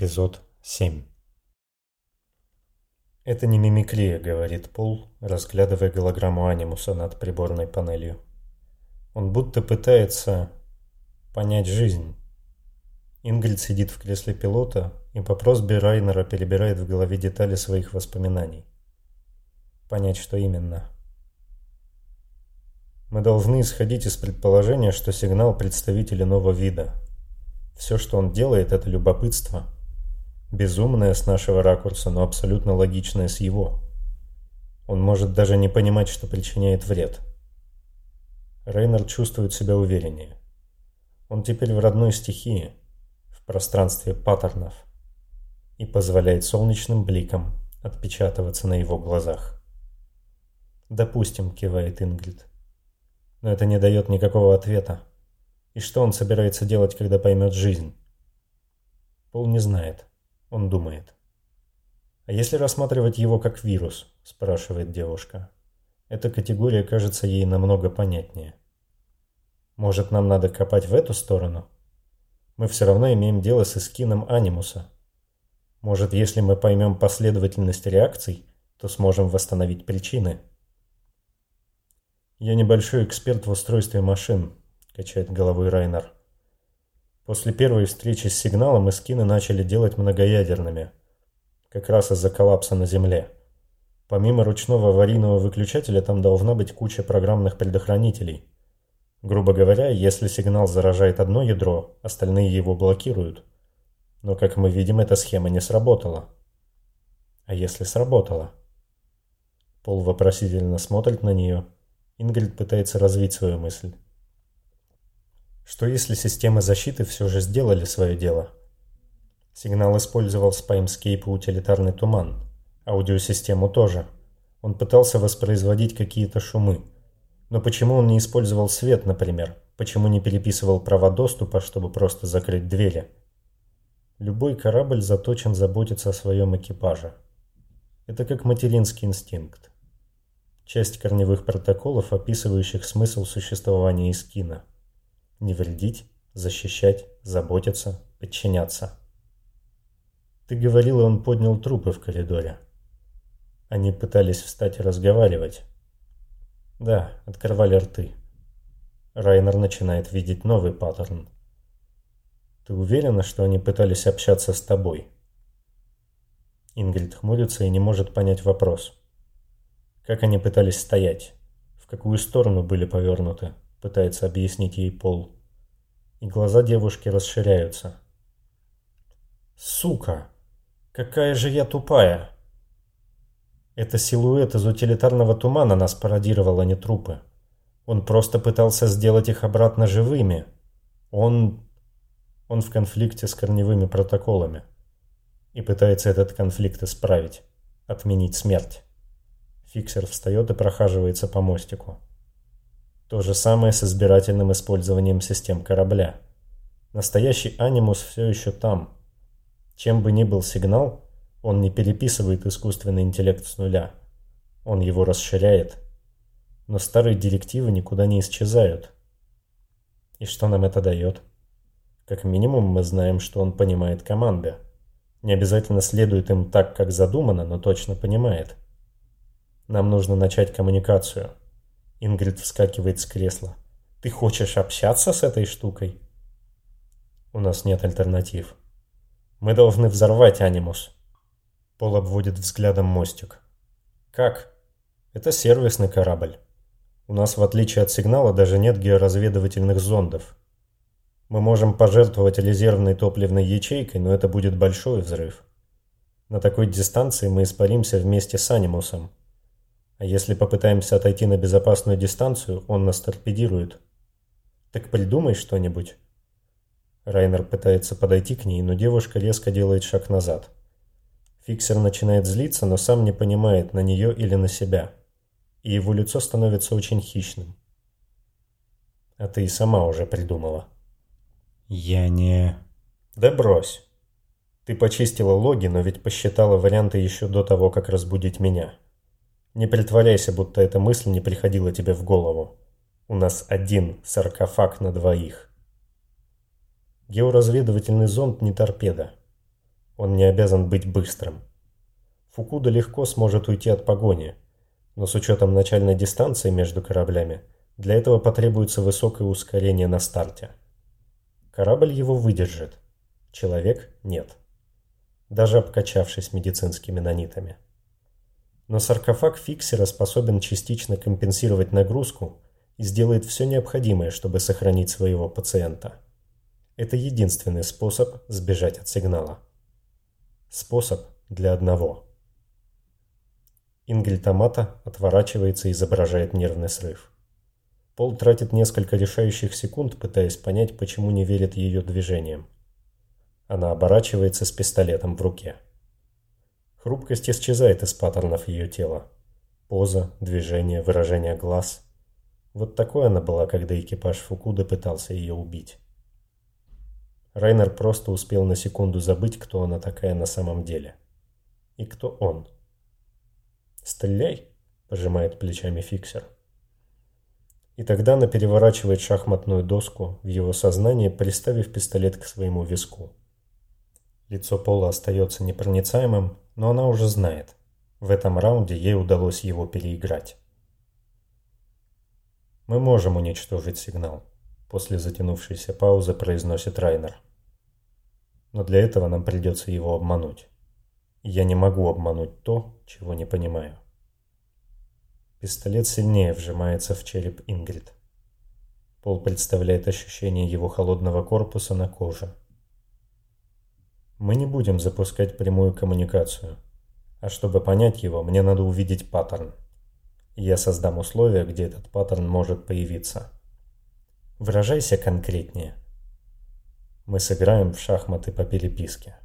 Эпизод 7 «Это не мимикрия», — говорит Пол, разглядывая голограмму анимуса над приборной панелью. Он будто пытается понять жизнь. Ингрид сидит в кресле пилота, и по просьбе Райнера перебирает в голове детали своих воспоминаний. Понять, что именно. Мы должны исходить из предположения, что сигнал представитель иного вида. Все, что он делает, это любопытство. Безумное с нашего ракурса, но абсолютно логичное с его. Он может даже не понимать, что причиняет вред. Рейнер чувствует себя увереннее. Он теперь в родной стихии, в пространстве паттернов, и позволяет солнечным бликам отпечатываться на его глазах. «Допустим», — кивает Ингрид. Но это не дает никакого ответа. И что он собирается делать, когда поймет жизнь? Пол не знает. Он думает. «А если рассматривать его как вирус?» – спрашивает девушка. Эта категория кажется ей намного понятнее. Может, нам надо копать в эту сторону? Мы все равно имеем дело с эскином анимуса. Может, если мы поймем последовательность реакций, то сможем восстановить причины. «Я небольшой эксперт в устройстве машин», – качает головой Райнер. После первой встречи с сигналом эскины начали делать многоядерными, как раз из-за коллапса на Земле. Помимо ручного аварийного выключателя там должна быть куча программных предохранителей. Грубо говоря, если сигнал заражает одно ядро, остальные его блокируют. Но, как мы видим, эта схема не сработала. А если сработала? Пол вопросительно смотрит на нее – Ингрид пытается развить свою мысль. Что если системы защиты все же сделали свое дело? Сигнал использовал и утилитарный туман. Аудиосистему тоже. Он пытался воспроизводить какие-то шумы. Но почему он не использовал свет, например? Почему не переписывал права доступа, чтобы просто закрыть двери? Любой корабль заточен заботиться о своем экипаже. Это как материнский инстинкт часть корневых протоколов, описывающих смысл существования Искина. Не вредить, защищать, заботиться, подчиняться. Ты говорила, он поднял трупы в коридоре. Они пытались встать и разговаривать. Да, открывали рты. Райнер начинает видеть новый паттерн. Ты уверена, что они пытались общаться с тобой? Ингрид хмурится и не может понять вопрос. Как они пытались стоять? В какую сторону были повернуты? Пытается объяснить ей Пол. И глаза девушки расширяются. Сука! Какая же я тупая! Это силуэт из утилитарного тумана нас пародировал, а не трупы. Он просто пытался сделать их обратно живыми. Он... Он в конфликте с корневыми протоколами. И пытается этот конфликт исправить. Отменить смерть. Фиксер встает и прохаживается по мостику. То же самое с избирательным использованием систем корабля. Настоящий анимус все еще там. Чем бы ни был сигнал, он не переписывает искусственный интеллект с нуля. Он его расширяет. Но старые директивы никуда не исчезают. И что нам это дает? Как минимум мы знаем, что он понимает команды. Не обязательно следует им так, как задумано, но точно понимает. Нам нужно начать коммуникацию. Ингрид вскакивает с кресла. Ты хочешь общаться с этой штукой? У нас нет альтернатив. Мы должны взорвать анимус. Пол обводит взглядом мостик. Как? Это сервисный корабль. У нас, в отличие от сигнала, даже нет георазведывательных зондов. Мы можем пожертвовать резервной топливной ячейкой, но это будет большой взрыв. На такой дистанции мы испаримся вместе с анимусом. А если попытаемся отойти на безопасную дистанцию, он нас торпедирует. Так придумай что-нибудь. Райнер пытается подойти к ней, но девушка резко делает шаг назад. Фиксер начинает злиться, но сам не понимает, на нее или на себя. И его лицо становится очень хищным. А ты и сама уже придумала. Я не... Да брось. Ты почистила логи, но ведь посчитала варианты еще до того, как разбудить меня. Не притворяйся, будто эта мысль не приходила тебе в голову. У нас один саркофаг на двоих. Георазведывательный зонд не торпеда. Он не обязан быть быстрым. Фукуда легко сможет уйти от погони, но с учетом начальной дистанции между кораблями, для этого потребуется высокое ускорение на старте. Корабль его выдержит, человек нет, даже обкачавшись медицинскими нанитами. Но саркофаг фиксера способен частично компенсировать нагрузку и сделает все необходимое, чтобы сохранить своего пациента. Это единственный способ сбежать от сигнала. Способ для одного. Ингель Томата отворачивается и изображает нервный срыв. Пол тратит несколько решающих секунд, пытаясь понять, почему не верит ее движениям. Она оборачивается с пистолетом в руке. Хрупкость исчезает из паттернов ее тела. Поза, движение, выражение глаз. Вот такой она была, когда экипаж Фукуда пытался ее убить. Райнер просто успел на секунду забыть, кто она такая на самом деле. И кто он. «Стреляй!» – пожимает плечами фиксер. И тогда она переворачивает шахматную доску в его сознание, приставив пистолет к своему виску. Лицо Пола остается непроницаемым, но она уже знает. В этом раунде ей удалось его переиграть. «Мы можем уничтожить сигнал», – после затянувшейся паузы произносит Райнер. «Но для этого нам придется его обмануть. Я не могу обмануть то, чего не понимаю». Пистолет сильнее вжимается в череп Ингрид. Пол представляет ощущение его холодного корпуса на коже. Мы не будем запускать прямую коммуникацию. А чтобы понять его, мне надо увидеть паттерн. Я создам условия, где этот паттерн может появиться. Выражайся конкретнее. Мы сыграем в шахматы по переписке.